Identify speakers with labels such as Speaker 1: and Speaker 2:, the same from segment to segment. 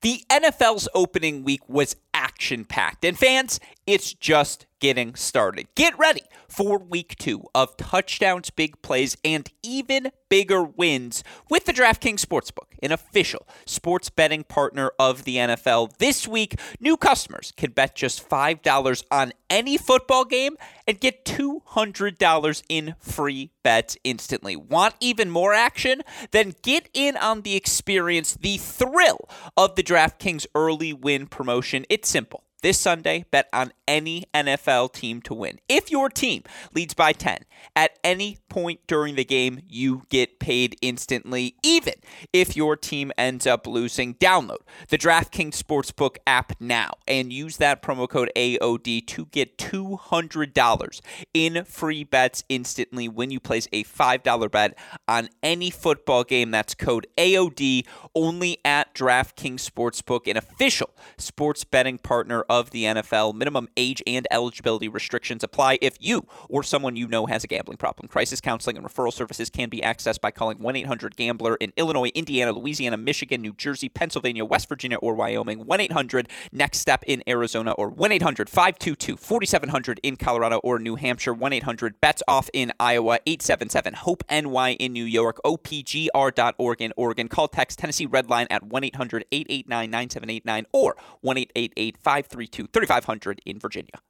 Speaker 1: The NFL's opening week was action packed. And fans, it's just getting started. Get ready for week two of touchdowns, big plays, and even bigger wins with the DraftKings Sportsbook, an official sports betting partner of the NFL. This week, new customers can bet just $5 on any football game and get $200 in free bets instantly. Want even more action? Then get in on the experience, the thrill of the DraftKings early win promotion. It's simple. This Sunday, bet on any NFL team to win. If your team leads by 10 at any point during the game, you get paid instantly, even if your team ends up losing. Download the DraftKings Sportsbook app now and use that promo code AOD to get $200 in free bets instantly when you place a $5 bet on any football game. That's code AOD only at DraftKings Sportsbook, an official sports betting partner of the NFL. Minimum age and eligibility restrictions apply if you or someone you know has a gambling problem. Crisis counseling and referral services can be accessed by calling 1 800 Gambler in Illinois, Indiana, Louisiana, Michigan, New Jersey, Pennsylvania, West Virginia, or Wyoming. 1 800 Next Step in Arizona or 1 800 522 4700 in Colorado or New Hampshire. 1 800 Bets Off in Iowa. 877 HOPE NY in New York. OPGR.org in Oregon. Call text Tennessee Redline at 1 800 889 9789 or 1 888 532 3500 in Virginia.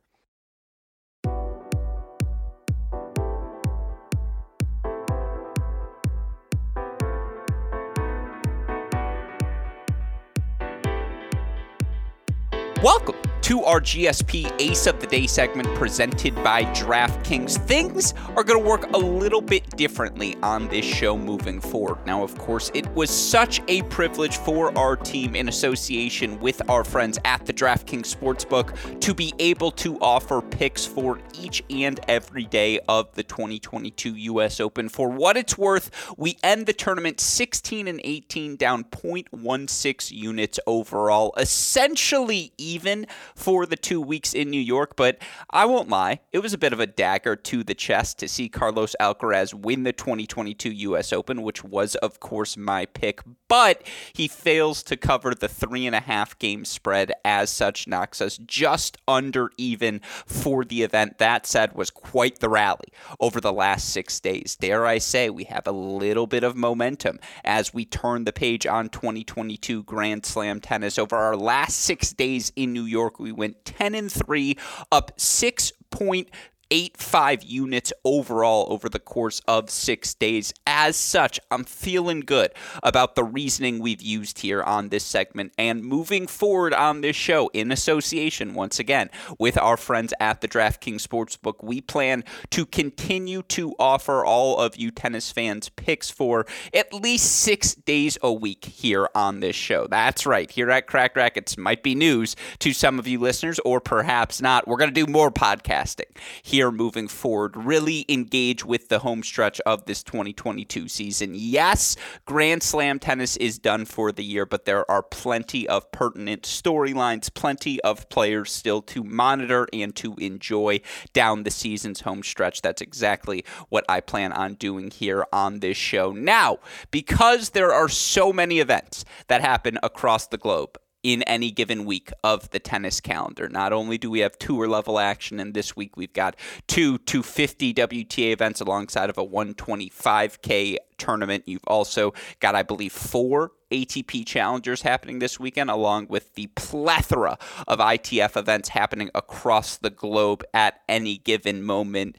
Speaker 1: Welcome to our GSP Ace of the Day segment presented by DraftKings. Things are going to work a little bit differently on this show moving forward. Now, of course, it was such a privilege for our team in association with our friends at the DraftKings Sportsbook to be able to offer picks for each and every day of the 2022 US Open. For what it's worth, we end the tournament 16 and 18 down 0.16 units overall, essentially even for the two weeks in New York, but I won't lie, it was a bit of a dagger to the chest to see Carlos Alcaraz win the 2022 U.S. Open, which was, of course, my pick, but he fails to cover the three and a half game spread. As such, knocks us just under even for the event. That said, was quite the rally over the last six days. Dare I say, we have a little bit of momentum as we turn the page on 2022 Grand Slam tennis. Over our last six days in New York, we went 10 and 3, up 6.8 85 units overall over the course of six days. As such, I'm feeling good about the reasoning we've used here on this segment and moving forward on this show in association, once again, with our friends at the DraftKings Sportsbook. We plan to continue to offer all of you tennis fans picks for at least six days a week here on this show. That's right, here at Cracked Racquets might be news to some of you listeners, or perhaps not. We're going to do more podcasting here here moving forward. Really engage with the home stretch of this 2022 season. Yes, Grand Slam tennis is done for the year, but there are plenty of pertinent storylines, plenty of players still to monitor and to enjoy down the season's home stretch. That's exactly what I plan on doing here on this show. Now, because there are so many events that happen across the globe, in any given week of the tennis calendar. Not only do we have tour level action, and this week we've got two 250 WTA events alongside of a 125K tournament. You've also got, I believe, four ATP challengers happening this weekend, along with the plethora of ITF events happening across the globe at any given moment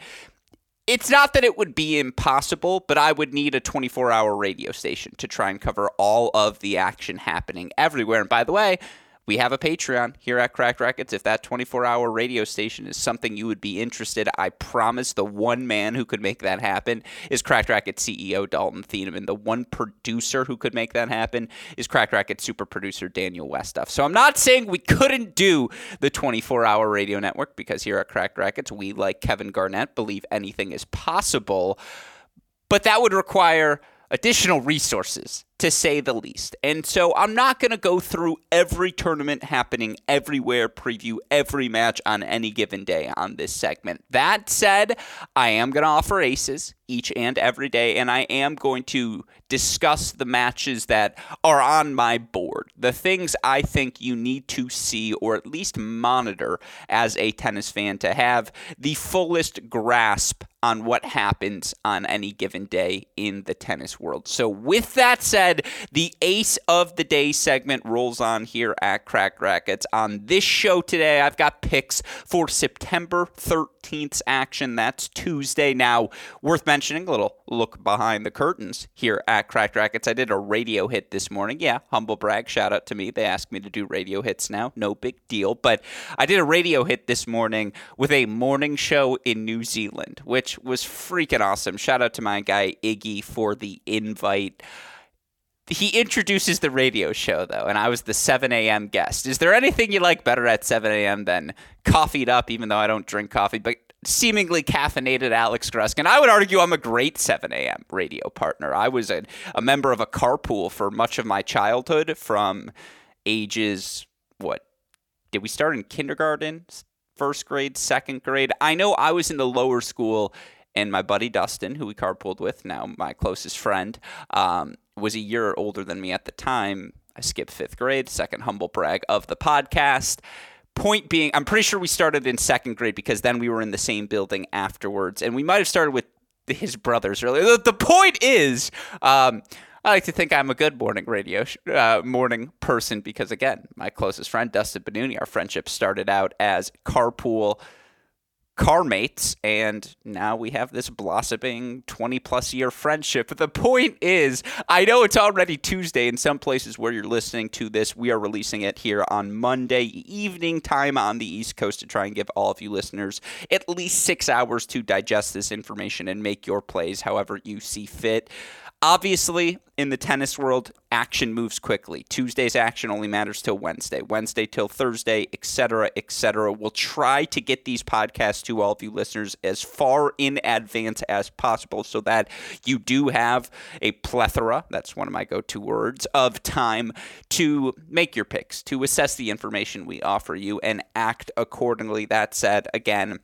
Speaker 1: it's not that it would be impossible, but I would need a 24 hour radio station to try and cover all of the action happening everywhere. And by the way, we have a Patreon here at Cracked Racquets. If that 24 hour radio station is something you would be interested, I promise the one man who could make that happen is Cracked Racquets CEO Dalton Thieneman. The one producer who could make that happen is Cracked Racquets super producer Daniel Westoff. So I'm not saying we couldn't do the 24 hour radio network because here at Cracked Racquets, we, like Kevin Garnett, believe anything is possible. But that would require additional resources to say the least. And so I'm not going to go through every tournament happening everywhere, preview every match on any given day on this segment. That said, I am going to offer aces each and every day, and I am going to discuss the matches that are on my board, the things I think you need to see or at least monitor as a tennis fan to have the fullest grasp on what happens on any given day in the tennis world. So, with that said, the ace of the day segment rolls on here at Cracked Racquets. On this show today, I've got picks for September 13th action. That's Tuesday. Now, worth mentioning, a little look behind the curtains here at Cracked Racquets. I did a radio hit this morning. Yeah, humble brag. Shout out to me. They asked me to do radio hits now. No big deal. But I did a radio hit this morning with a morning show in New Zealand, which was freaking awesome. Shout out to my guy Iggy for the invite. He introduces the radio show though, and I was the 7 a.m. guest. Is there anything you like better at 7 a.m. than coffeeed up, even though I don't drink coffee, but seemingly caffeinated Alex Gruskin. I would argue I'm a great 7 a.m. radio partner. I was a, a member of a carpool for much of my childhood from ages, what, did we start in kindergarten? first grade, second grade. I know I was in the lower school, and my buddy Dustin, who we carpooled with, now my closest friend, um, was a year older than me at the time. I skipped fifth grade, second humble brag of the podcast. Point being, I'm pretty sure we started in second grade because then we were in the same building afterwards, and we might have started with his brothers earlier. The, the point is, um, I like to think I'm a good morning radio uh, morning person because again, my closest friend Dustin Benuni, our friendship started out as carpool car mates, and now we have this blossoming 20 plus year friendship. But the point is, I know it's already Tuesday in some places where you're listening to this. We are releasing it here on Monday evening time on the East Coast to try and give all of you listeners at least six hours to digest this information and make your plays however you see fit. Obviously, in the tennis world, action moves quickly. Tuesday's action only matters till Wednesday, Wednesday till Thursday, etc., etc. We'll try to get these podcasts to all of you listeners as far in advance as possible so that you do have a plethora, that's one of my go to words, of time to make your picks, to assess the information we offer you, and act accordingly. That said, again,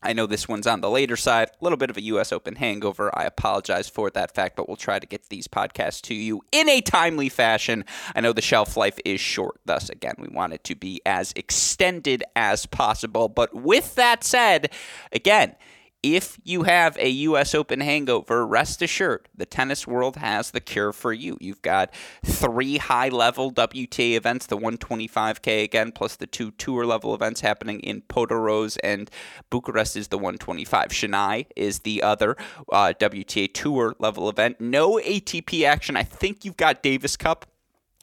Speaker 1: I know this one's on the later side, a little bit of a U.S. Open hangover. I apologize for that fact, but we'll try to get these podcasts to you in a timely fashion. I know the shelf life is short, thus, again, we want it to be as extended as possible. But with that said, again, if you have a U.S. Open hangover, rest assured the tennis world has the cure for you. You've got three high level WTA events, the 125K again, plus the two tour level events happening in Portoroz and Bucharest is the 125. Chennai is the other uh, WTA tour level event. No ATP action. I think you've got Davis Cup.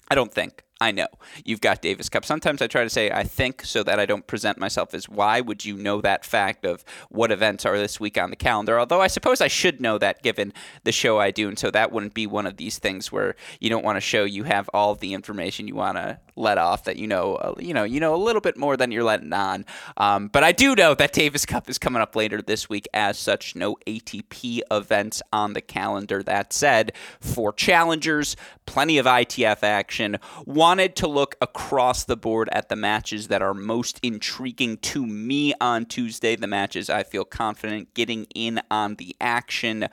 Speaker 1: I don't think. I know you've got Davis Cup. Sometimes I try to say I think so that I don't present myself as why would you know that fact of what events are this week on the calendar. Although I suppose I should know that given the show I do, and so that wouldn't be one of these things where you don't want to show you have all the information you want to let off that you know you know you know a little bit more than you're letting on. Um, but I do know that Davis Cup is coming up later this week. As such, no ATP events on the calendar. That said, for challengers, plenty of ITF action. Wanted to look across the board at the matches that are most intriguing to me on Tuesday. The matches I feel confident getting in on the action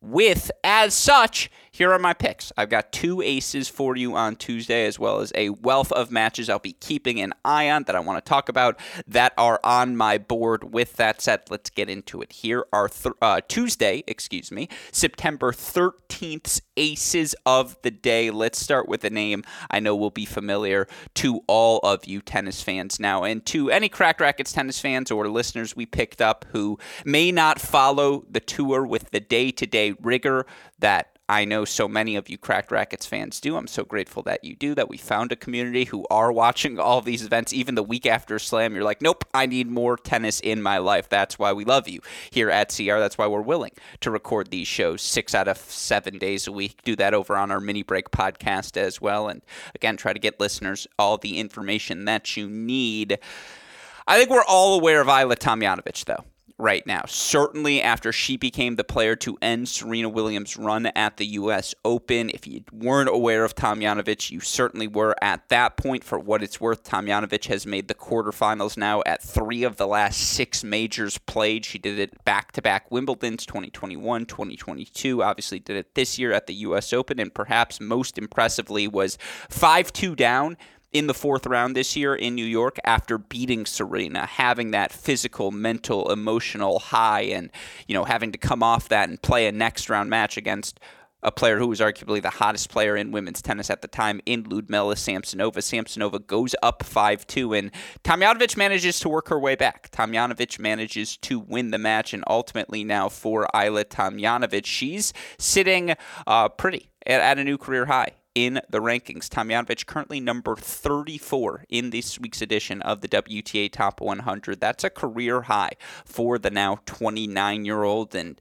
Speaker 1: with. As such, here are my picks. I've got two aces for you on Tuesday, as well as a wealth of matches I'll be keeping an eye on that I want to talk about that are on my board. With that said, let's get into it. Here are th- uh, Tuesday, excuse me, September 13th's aces of the day. Let's start with a name I know will be familiar to all of you tennis fans now, and to any Cracked Racquets tennis fans or listeners we picked up who may not follow the tour with the day to day rigor that I know so many of you Cracked Racquets fans do. I'm so grateful that you do, that we found a community who are watching all these events, even the week after Slam. You're like, nope, I need more tennis in my life. That's why we love you here at CR. That's why we're willing to record these shows six out of seven days a week. Do that over on our mini break podcast as well. And again, try to get listeners all the information that you need. I think we're all aware of Ajla Tomljanovic, though right now. Certainly after she became the player to end Serena Williams' run at the U.S. Open. If you weren't aware of Tomljanovic, you certainly were at that point. For what it's worth, Tomljanovic has made the quarterfinals now at three of the last six majors played. She did it back to back Wimbledon's 2021, 2022. Obviously, did it this year at the U.S. Open, and perhaps most impressively was 5 2 down in the fourth round this year in New York after beating Serena, having that physical, mental, emotional high, and you know having to come off that and play a next round match against a player who was arguably the hottest player in women's tennis at the time in Liudmila Samsonova. Samsonova goes up 5 2, and Tomljanovic manages to work her way back. Tomljanovic manages to win the match, and ultimately now for Ajla Tomljanovic, she's sitting uh, pretty at, at a new career high in the rankings. Tomljanovic currently number 34 in this week's edition of the WTA Top 100. That's a career high for the now 29 year old. And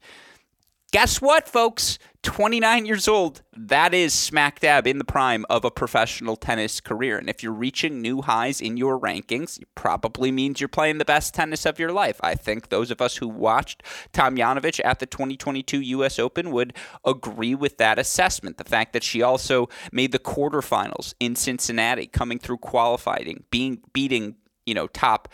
Speaker 1: guess what, folks? 29 years old, that is smack dab in the prime of a professional tennis career. And if you're reaching new highs in your rankings, it probably means you're playing the best tennis of your life. I think those of us who watched Tom Tomljanovic at the 2022 U.S. Open would agree with that assessment. The fact that she also made the quarterfinals in Cincinnati, coming through qualifying, being beating, you know, top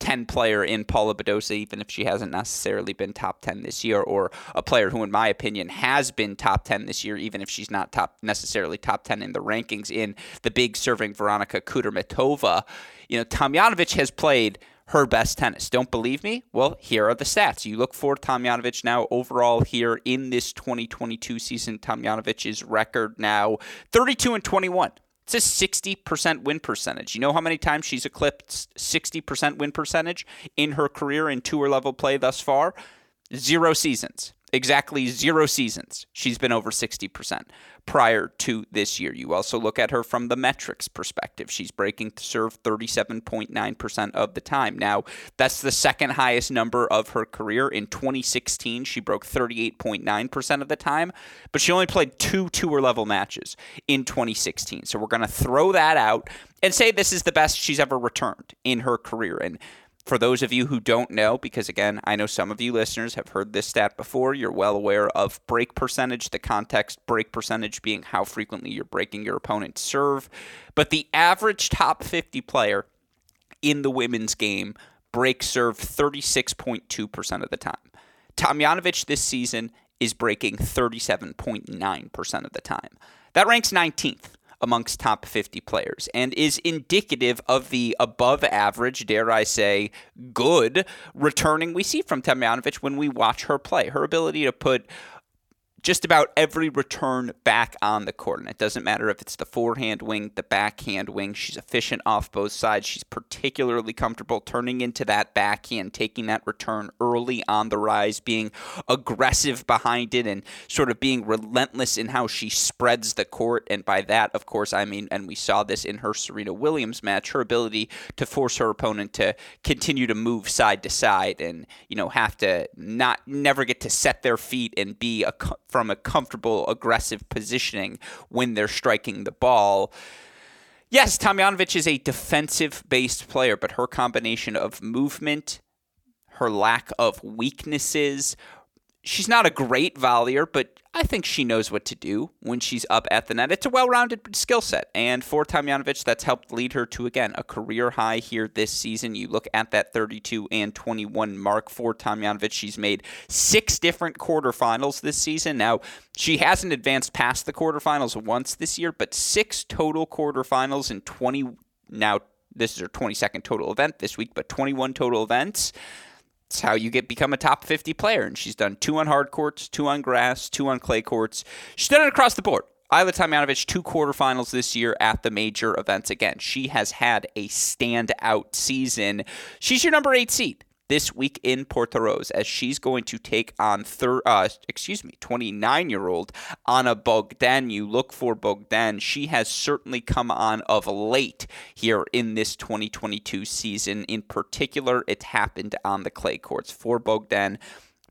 Speaker 1: 10 player in Paula Badosa, even if she hasn't necessarily been top 10 this year, or a player who, in my opinion, has been top 10 this year, even if she's not top necessarily top 10 in the rankings in the big serving Veronika Kudermetova. You know, Tomljanovic has played her best tennis. Don't believe me? Well, here are the stats. You look for Tomljanovic now overall here in this 2022 season. Tomljanovic's record now 32 and 21. It's a 60% win percentage. You know how many times she's eclipsed 60% win percentage in her career in tour level play thus far? Zero seasons exactly zero seasons, she's been over 60% prior to this year. You also look at her from the metrics perspective. She's breaking to serve 37.9% of the time. Now, that's the second highest number of her career. In 2016, she broke 38.9% of the time, but she only played two tour level matches in 2016. So we're going to throw that out and say this is the best she's ever returned in her career. And for those of you who don't know, because again, I know some of you listeners have heard this stat before, you're well aware of break percentage, the context break percentage being how frequently you're breaking your opponent's serve. But the average top 50 player in the women's game breaks serve 36.2% of the time. Tomljanovic this season is breaking 37.9% of the time. That ranks 19th amongst top 50 players and is indicative of the above average, dare I say, good returning we see from Tomljanovic when we watch her play. Her ability to put just about every return back on the court. And it doesn't matter if it's the forehand wing, the backhand wing. She's efficient off both sides. She's particularly comfortable turning into that backhand, taking that return early on the rise, being aggressive behind it, and sort of being relentless in how she spreads the court. And by that, of course, I mean, and we saw this in her Serena Williams match, her ability to force her opponent to continue to move side to side and, you know, have to not never get to set their feet and be a from a comfortable, aggressive positioning when they're striking the ball. Yes, Tomljanovic is a defensive based player, but her combination of movement, her lack of weaknesses, she's not a great volleyer, but I think she knows what to do when she's up at the net. It's a well rounded skill set. And for Tomljanovic, that's helped lead her to, again, a career high here this season. You look at that 32 and 21 mark for Tomljanovic. She's made six different quarterfinals this season. Now, she hasn't advanced past the quarterfinals once this year, but six total quarterfinals in 20. Now, this is her 22nd total event this week, but 21 total events. It's how you get become a top 50 player. And she's done two on hard courts, two on grass, two on clay courts. She's done it across the board. Ajla Tomljanovic, two quarterfinals this year at the major events. Again, she has had a standout season. She's your number eight seed this week in Portoroz as she's going to take on thir- uh, excuse me 29 year old Ana Bogdan. You look for Bogdan. She has certainly come on of late here in this 2022 season. In particular, it happened on the clay courts for Bogdan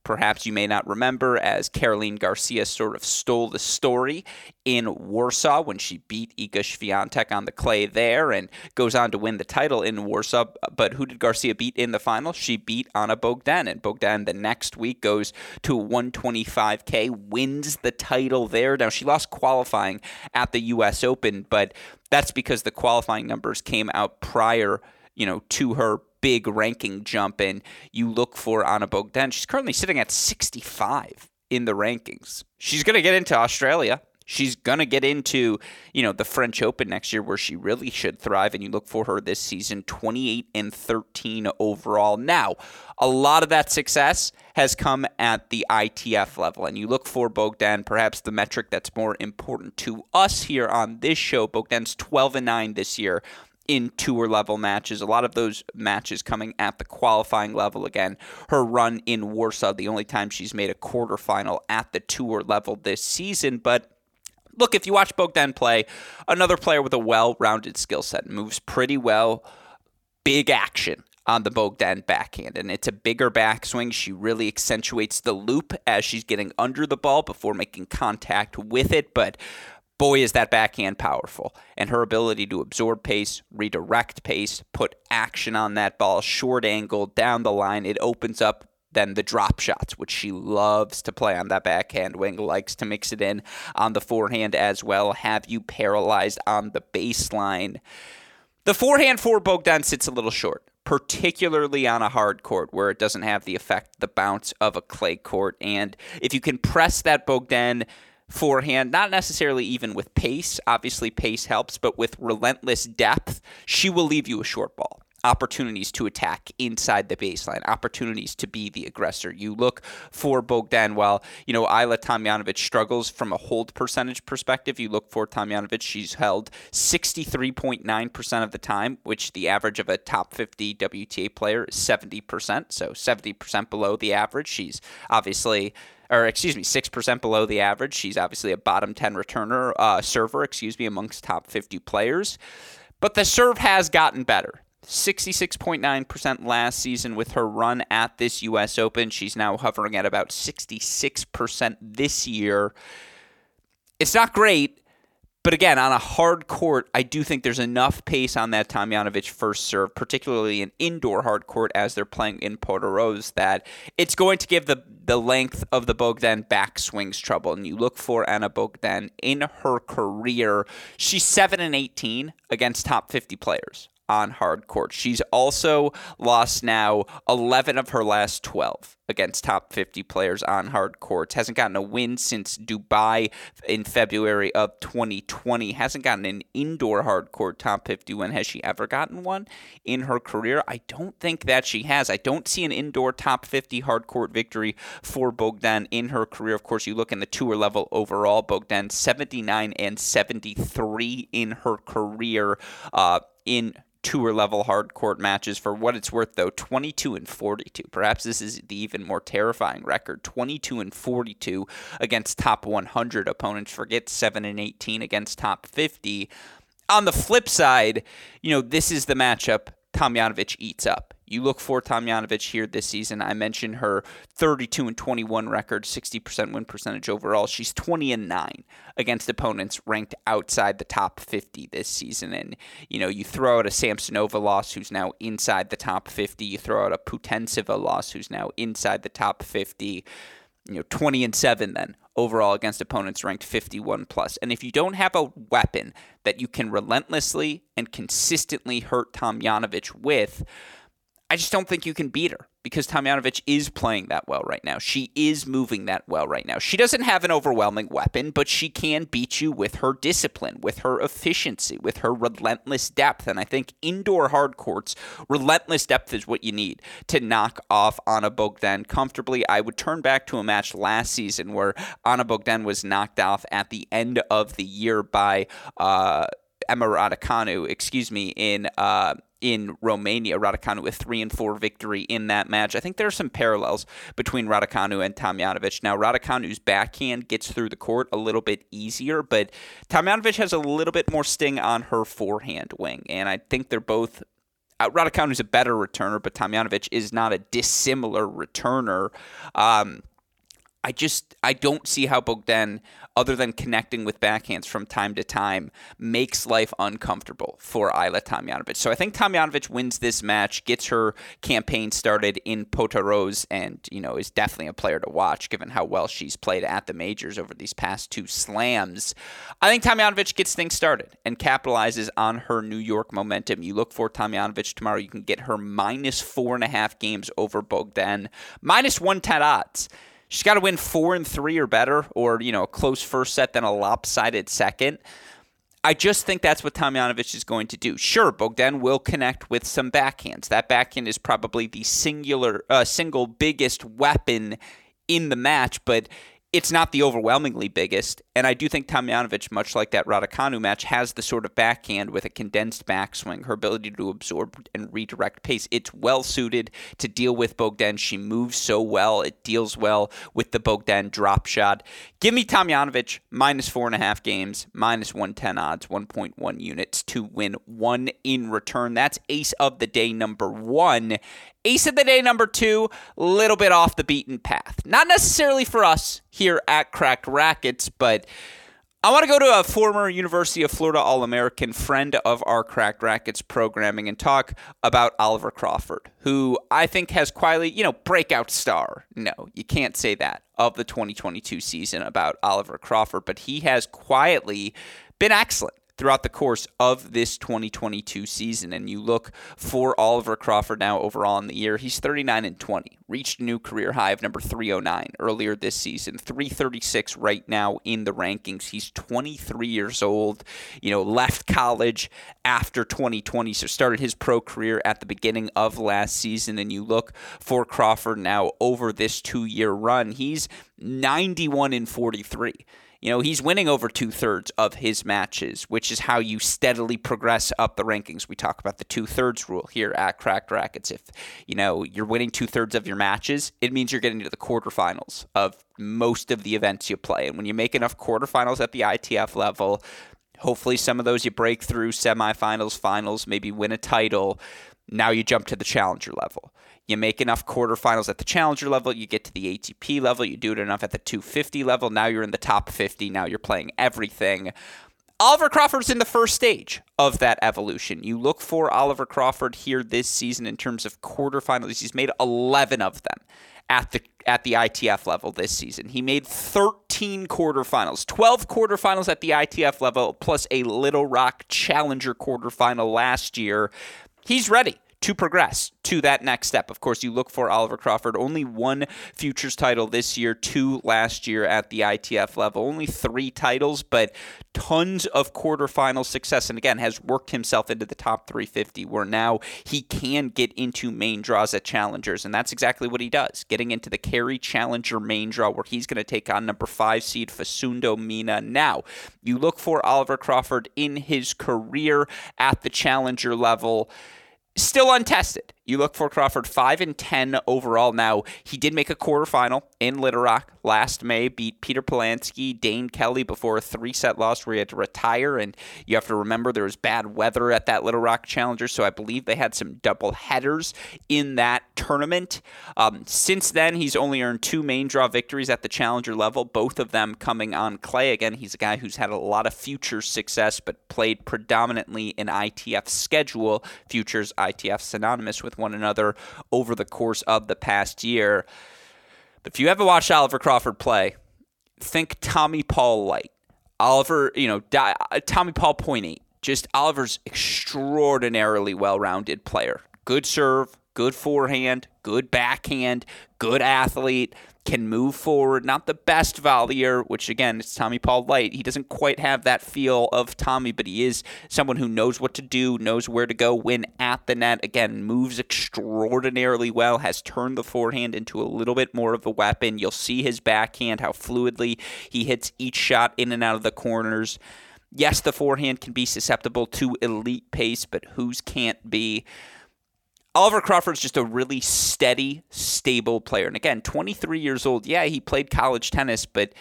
Speaker 1: perhaps you may not remember, as Caroline Garcia sort of stole the story in Warsaw when she beat Iga Swiatek on the clay there and goes on to win the title in Warsaw. But who did Garcia beat in the final? She beat Ana Bogdan, and Bogdan the next week goes to 125K, wins the title there. Now, she lost qualifying at the U.S. Open, but that's because the qualifying numbers came out prior, you know, to her big ranking jump, and you look for Ana Bogdan. She's currently sitting at 65 in the rankings. She's going to get into Australia. She's going to get into, you know, the French Open next year where she really should thrive and you look for her this season 28 and 13 overall. Now, a lot of that success has come at the ITF level and you look for Bogdan, perhaps the metric that's more important to us here on this show. Bogdan's 12 and 9 this year in tour level matches. A lot of those matches coming at the qualifying level again. Her run in Warsaw, the only time she's made a quarterfinal at the tour level this season. But look, if you watch Bogdan play, another player with a well rounded skill set, moves pretty well, big action on the Bogdan backhand. And it's a bigger backswing. She really accentuates the loop as she's getting under the ball before making contact with it. But boy, is that backhand powerful. And her ability to absorb pace, redirect pace, put action on that ball, short angle, down the line, it opens up then the drop shots, which she loves to play on that backhand wing, likes to mix it in on the forehand as well, have you paralyzed on the baseline. The forehand for Bogdan sits a little short, particularly on a hard court where it doesn't have the effect, the bounce of a clay court. And if you can press that Bogdan forehand, not necessarily even with pace. Obviously, pace helps, but with relentless depth, she will leave you a short ball. Opportunities to attack inside the baseline, opportunities to be the aggressor. You look for Bogdan while, you know, Ajla Tomljanovic struggles from a hold percentage perspective. You look for Tomljanovic, she's held 63.9% of the time, which the average of a top 50 WTA player is 70%. So 70% below the average. She's obviously or excuse me, 6% below the average. She's obviously a bottom 10 returner, uh, server, excuse me, amongst top 50 players. But the serve has gotten better. 66.9% last season with her run at this U.S. Open. She's now hovering at about 66% this year. It's not great, but again, on a hard court, I do think there's enough pace on that Tomljanovic first serve, particularly an indoor hard court as they're playing in Portoroz, that it's going to give the, the length of the Bogdan backswings trouble. And you look for Ana Bogdan in her career. She's 7 and 18 against top 50 players on hard court. She's also lost now 11 of her last 12 against top 50 players on hard courts. Hasn't gotten a win since Dubai in February of 2020. Hasn't gotten an indoor hard court top 50 win. Has she ever gotten one in her career? I don't think that she has. I don't see an indoor top 50 hard court victory for Bogdan in her career. Of course, you look in the tour level overall, Bogdan 79 and 73 in her career. Uh, in tour level hard court matches. For what it's worth, though, 22 and 42. Perhaps this is the even more terrifying record 22 and 42 against top 100 opponents. Forget 7 and 18 against top 50. On the flip side, you know, this is the matchup Tomljanovic eats up. You look for Tomljanovic here this season. I mentioned her 32 and 21 record, 60% win percentage overall. She's 20 and 9 against opponents ranked outside the top 50 this season. And, you know, you throw out a Samsonova loss who's now inside the top 50. You throw out a Putintseva loss who's now inside the top 50. You know, 20 and 7 then overall against opponents ranked 51 plus. And if you don't have a weapon that you can relentlessly and consistently hurt Tomljanovic with, I just don't think you can beat her because Tomljanovic is playing that well right now. She is moving that well right now. She doesn't have an overwhelming weapon, but she can beat you with her discipline, with her efficiency, with her relentless depth. And I think indoor hard courts, relentless depth is what you need to knock off Ana Bogdan comfortably. I would turn back to a match last season where Ana Bogdan was knocked off at the end of the year by uh, Emma Raducanu, excuse me, in. Uh, in Romania. Raducanu with three and four victory in that match. I think there are some parallels between Raducanu and Tomljanovic. Now, Raducanu's backhand gets through the court a little bit easier, but Tomljanovic has a little bit more sting on her forehand wing, and I think they're both uh, Raducanu is a better returner, but Tomljanovic is not a dissimilar returner. Um, I just I don't see how Bogdan, other than connecting with backhands from time to time, makes life uncomfortable for Ajla Tomljanovic. So I think Tomljanovic wins this match, gets her campaign started in Portoroz, and you know is definitely a player to watch given how well she's played at the majors over these past two slams. I think Tomljanovic gets things started and capitalizes on her New York momentum. You look for Tomljanovic tomorrow, you can get her minus four and a half games over Bogdan, minus one ten odds. She's got to win four and three or better, or you know, a close first set then a lopsided second. I just think that's what Tomljanovic is going to do. Sure, Bogdan will connect with some backhands. That backhand is probably the singular, uh, single biggest weapon in the match, but it's not the overwhelmingly biggest. And I do think Tomljanovic, much like that Raducanu match, has the sort of backhand with a condensed backswing, her ability to absorb and redirect pace. It's well suited to deal with Bogdan. She moves so well. It deals well with the Bogdan drop shot. Give me Tomljanovic minus four and a half games, minus 110 odds, 1.1 units to win one in return. That's ace of the day number one. Ace of the day number two, little bit off the beaten path. Not necessarily for us here at Cracked Racquets, but I want to go to a former University of Florida All American friend of our Cracked Racquets programming and talk about Oliver Crawford, who I think has quietly, you know, breakout star. No, you can't say that of the 2022 season about Oliver Crawford, but he has quietly been excellent throughout the course of this 2022 season. And you look for Oliver Crawford now overall in the year, he's 39 and 20, reached a new career high of number 309 earlier this season, 336 right now in the rankings. He's 23 years old, you know, left college after 2020, so started his pro career at the beginning of last season. And you look for Crawford now over this two year run, he's 91 and 43. You know, he's winning over two thirds of his matches, which is how you steadily progress up the rankings. We talk about the two thirds rule here at Cracked Racquets. If, you know, you're winning two thirds of your matches, it means you're getting to the quarterfinals of most of the events you play. And when you make enough quarterfinals at the ITF level, hopefully some of those you break through semifinals, finals, maybe win a title. Now you jump to the challenger level. You make enough quarterfinals at the challenger level, you get to the ATP level, you do it enough at the 250 level. Now you're in the top 50. Now you're playing everything. Oliver Crawford's in the first stage of that evolution. You look for Oliver Crawford here this season in terms of quarterfinals. He's made 11 of them at the at the ITF level this season. He made 13 quarterfinals, 12 quarterfinals at the ITF level plus a Little Rock Challenger quarterfinal last year. He's ready to progress to that next step. Of course, you look for Oliver Crawford, only one futures title this year, two last year at the ITF level, only three titles, but tons of quarterfinal success. And again, has worked himself into the top 350, where now he can get into main draws at challengers. And that's exactly what he does, getting into the Cary Challenger main draw, where he's going to take on number five seed Facundo Mena. Now, you look for Oliver Crawford in his career at the challenger level still untested. You look for Crawford 5 and 10 overall now. He did make a quarterfinal in Little Rock last May, beat Peter Polansky, Dayne Kelly before a three set loss where he had to retire. And you have to remember there was bad weather at that Little Rock Challenger, so I believe they had some double headers in that tournament. Um, since then, he's only earned two main draw victories at the Challenger level, both of them coming on clay. Again, he's a guy who's had a lot of future success, but played predominantly in ITF schedule. Futures, ITF synonymous with one another over the course of the past year. But if you ever watched Oliver Crawford play, think Tommy Paul light. Oliver, you know, Tommy Paul point eight. Just Oliver's extraordinarily well-rounded player. Good serve, good forehand, good backhand, good athlete can move forward. Not the best volleyer, which again, it's Tommy Paul Light. He doesn't quite have that feel of Tommy, but he is someone who knows what to do, knows where to go when at the net. Again, moves extraordinarily well, has turned the forehand into a little bit more of a weapon. You'll see his backhand, how fluidly he hits each shot in and out of the corners. Yes, the forehand can be susceptible to elite pace, but whose can't be? Oliver Crawford's just a really steady, stable player. And again, 23 years old. Yeah, he played college tennis, but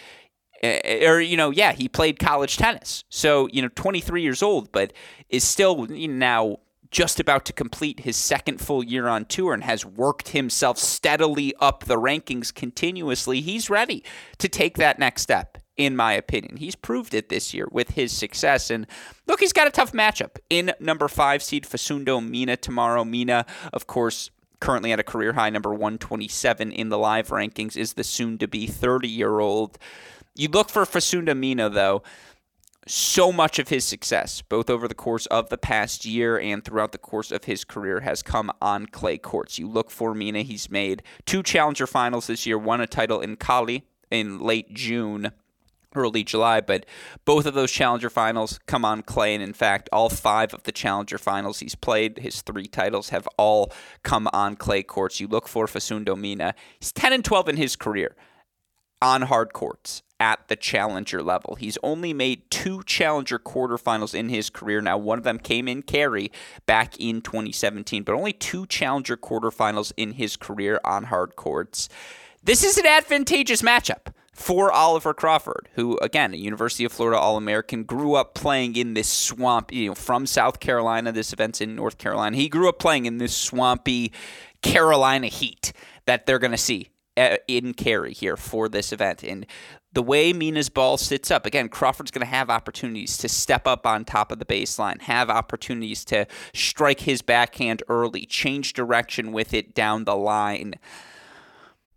Speaker 1: eh, or you know, yeah, he played college tennis. So, you know, 23 years old, but is still now just about to complete his second full year on tour and has worked himself steadily up the rankings continuously, he's ready to take that next step in my opinion. He's proved it this year with his success. And look, he's got a tough matchup in number five seed Facundo Mena tomorrow. Mena, of course, currently at a career high number 127 in the live rankings, is the soon to be 30 year old. You look for Facundo Mena, though. So much of his success, both over the course of the past year and throughout the course of his career, has come on clay courts. You look for Mena, he's made two challenger finals this year, won a title in Cali in late June early July, but both of those Challenger finals come on clay. And in fact, all five of the Challenger finals he's played, his three titles, have all come on clay courts. You look for Facundo Mena. He's 10 and 12 in his career on hard courts at the challenger level. He's only made two challenger quarterfinals in his career. Now, one of them came in Cary back in 2017, but only two challenger quarterfinals in his career on hard courts. This is an advantageous matchup for Oliver Crawford, who, again, a University of Florida All American, grew up playing in this swamp, you know, from South Carolina. This event's in North Carolina. He grew up playing in this swampy Carolina heat that they're going to see uh, in Cary here for this event. And the way Mena's ball sits up, again, Crawford's going to have opportunities to step up on top of the baseline, have opportunities to strike his backhand early, change direction with it down the line.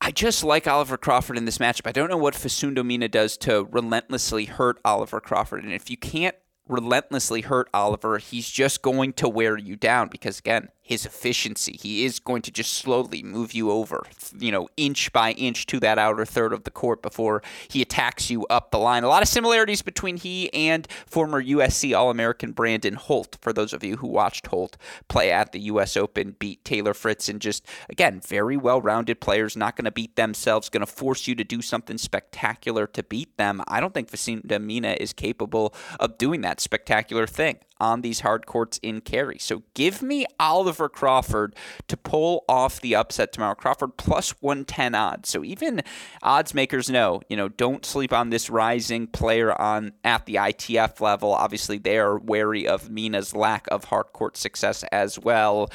Speaker 1: I just like Oliver Crawford in this matchup. I don't know what Facundo Mena does to relentlessly hurt Oliver Crawford. And if you can't relentlessly hurt Oliver, he's just going to wear you down because, again, his efficiency. He is going to just slowly move you over, you know, inch by inch to that outer third of the court before he attacks you up the line. A lot of similarities between he and former USC All American Brandon Holt. For those of you who watched Holt play at the U.S. Open, beat Taylor Fritz, and just, again, very well rounded players, not going to beat themselves, going to force you to do something spectacular to beat them. I don't think Facundo Mena is capable of doing that spectacular thing on these hard courts in Cary. So give me Oliver Crawford to pull off the upset tomorrow. Crawford plus 110 odds. So even odds makers know, you know, don't sleep on this rising player on at the ITF level. Obviously, they are wary of Mena's lack of hard court success as well.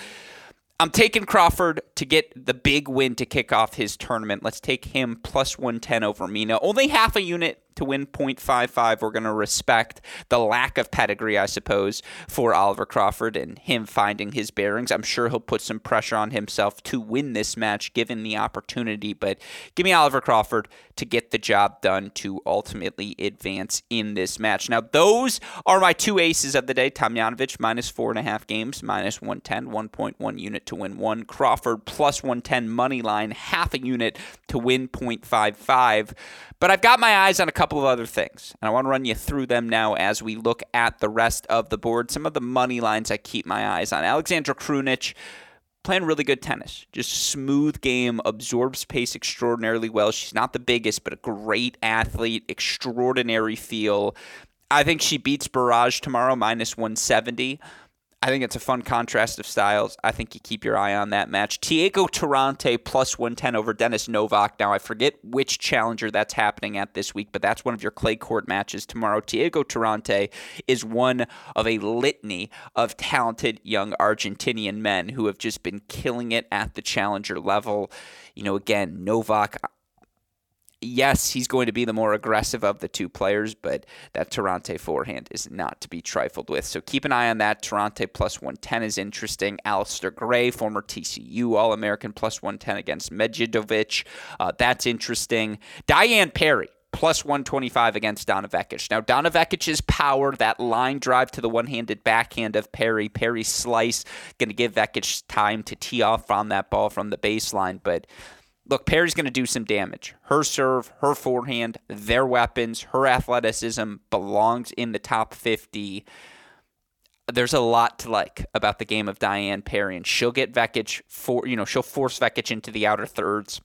Speaker 1: I'm taking Crawford to get the big win to kick off his tournament. Let's take him plus 110 over Mena. Only half a unit to win 0.55. We're going to respect the lack of pedigree, I suppose, for Oliver Crawford and him finding his bearings. I'm sure he'll put some pressure on himself to win this match given the opportunity, but give me Oliver Crawford to get the job done to ultimately advance in this match. Now, those are my two aces of the day. Tomljanovic minus four and a half games, minus 110, 1.1 unit to win one. Crawford plus 110 money line, half a unit to win 0.55. But I've got my eyes on a couple of other things, and I want to run you through them now as we look at the rest of the board. Some of the money lines I keep my eyes on. Aleksandra Krunic playing really good tennis. Just smooth game, absorbs pace extraordinarily well. She's not the biggest, but a great athlete, extraordinary feel. I think she beats Barrage tomorrow, minus 170. I think it's a fun contrast of styles. I think you keep your eye on that match. Thiago Tirante plus 110 over Dennis Novak. Now, I forget which challenger that's happening at this week, but that's one of your clay court matches tomorrow. Thiago Tirante is one of a litany of talented young Argentinian men who have just been killing it at the challenger level. You know, again, Novak, yes, he's going to be the more aggressive of the two players, but that Tirante forehand is not to be trifled with. So keep an eye on that. Tirante plus 110 is interesting. Alastair Gray, former TCU All American, plus 110 against Medjedovic. Uh, that's interesting. Diane Parry, plus 125 against Donna Vekic. Now, Donna Vekic's power, that line drive to the one handed backhand of Parry, Parry's slice, going to give Vekic time to tee off on that ball from the baseline. But look, Parry's going to do some damage. Her serve, her forehand, their weapons, her athleticism belongs in the top 50. there's a lot to like about the game of Diane Parry, and she'll get Vekic for you know she'll force Vekic into the outer thirds.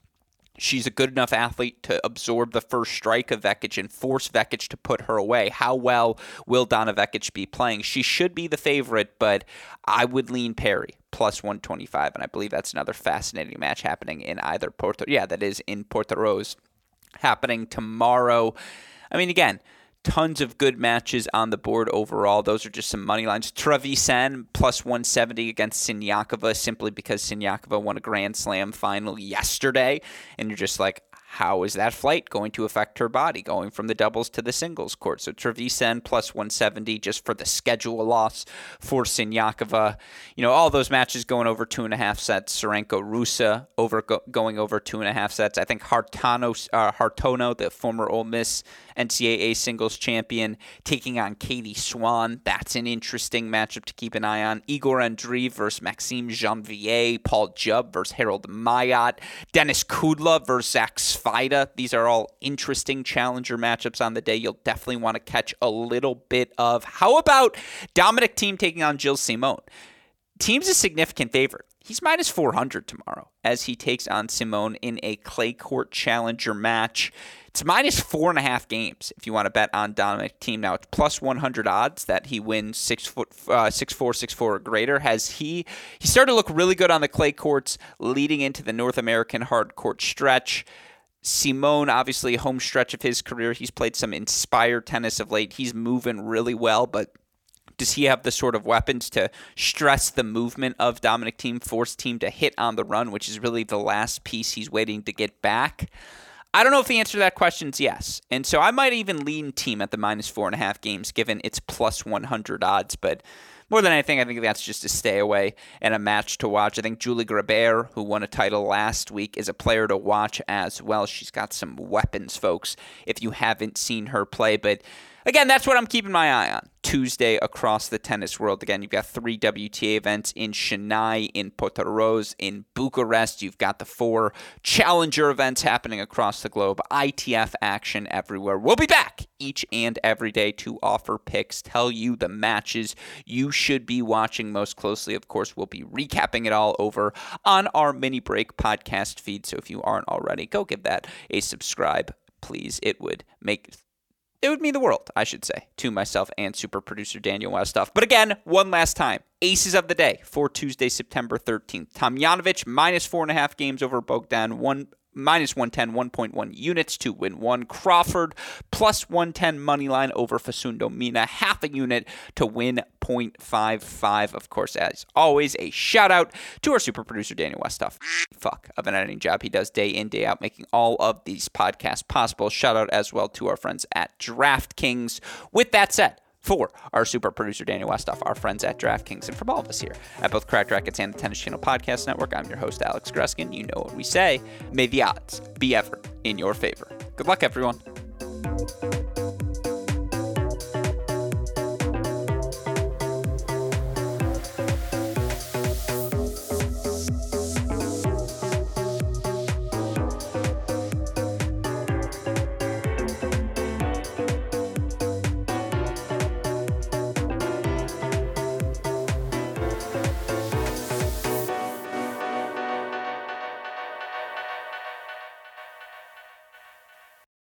Speaker 1: She's a good enough athlete to absorb the first strike of Vekic and force Vekic to put her away. How well will Donna Vekic be playing? She should be the favorite, but I would lean Parry plus 125, and I believe that's another fascinating match happening in either Porto. Yeah, that is in Portoroz happening tomorrow. I mean, again, tons of good matches on the board overall. Those are just some money lines. Trevisan plus 170 against Siniakova simply because Siniakova won a Grand Slam final yesterday. And you're just like, how is that flight going to affect her body going from the doubles to the singles court? So Trevisan plus 170 just for the schedule loss for Siniakova. You know, all those matches going over two and a half sets. Serenko Rusa over go, going over two and a half sets. I think Hartano, uh, Hartono, the former Ole Miss NCAA singles champion, taking on Katie Swan. That's an interesting matchup to keep an eye on. Igor Andreev versus Maxime Janvier. Paul Jubb versus Harold Mayot. Denis Kudla versus Zach Svajda. These are all interesting challenger matchups on the day. You'll definitely want to catch a little bit of. How about Dominic Thiem taking on Gilles Simon? Thiem's a significant favorite. He's minus 400 tomorrow as he takes on Simon in a clay court challenger match. It's minus four and a half games if you want to bet on Dominic Thiem Now it's plus 100 odds that he wins six foot, uh, six four, six four or greater. Has he? He started to look really good on the clay courts leading into the North American hard court stretch. Simon, obviously, home stretch of his career. He's played some inspired tennis of late. He's moving really well, but does he have the sort of weapons to stress the movement of Dominic Thiem, force Thiem to hit on the run, which is really the last piece he's waiting to get back? I don't know if the answer to that question is yes. And so I might even lean Thiem at the minus four and a half games given its plus 100 odds. But more than anything, I think that's just a stay away and a match to watch. I think Julie Grabher, who won a title last week, is a player to watch as well. She's got some weapons, folks, if you haven't seen her play. But again, that's what I'm keeping my eye on. Tuesday across the tennis world. Again, you've got three WTA events in Chennai, in Portoroz, in Bucharest. You've got the four challenger events happening across the globe. ITF action everywhere. We'll be back each and every day to offer picks, tell you the matches you should be watching most closely. Of course, we'll be recapping it all over on our mini break podcast feed. So if you aren't already, go give that a subscribe, please. It would make it would mean the world, I should say, to myself and super producer Daniel Westoff. But again, one last time, aces of the day for Tuesday, September 13th. Tomljanovic minus four and a half games over Bogdan, one minus 110, 1.1 units to win one. Crawford plus 110 money line over Facundo Mena, half a unit to win 0.55. Of course, as always, a shout out to our super producer, Daniel Westoff. Fuck of an editing job he does day in, day out, making all of these podcasts possible. Shout out as well to our friends at DraftKings. With that said, for our super producer, Daniel Westoff, our friends at DraftKings, and from all of us here at both Cracked Racquets and the Tennis Channel Podcast Network. I'm your host, Alex Gruskin. You know what we say. May the odds be ever in your favor. Good luck, everyone.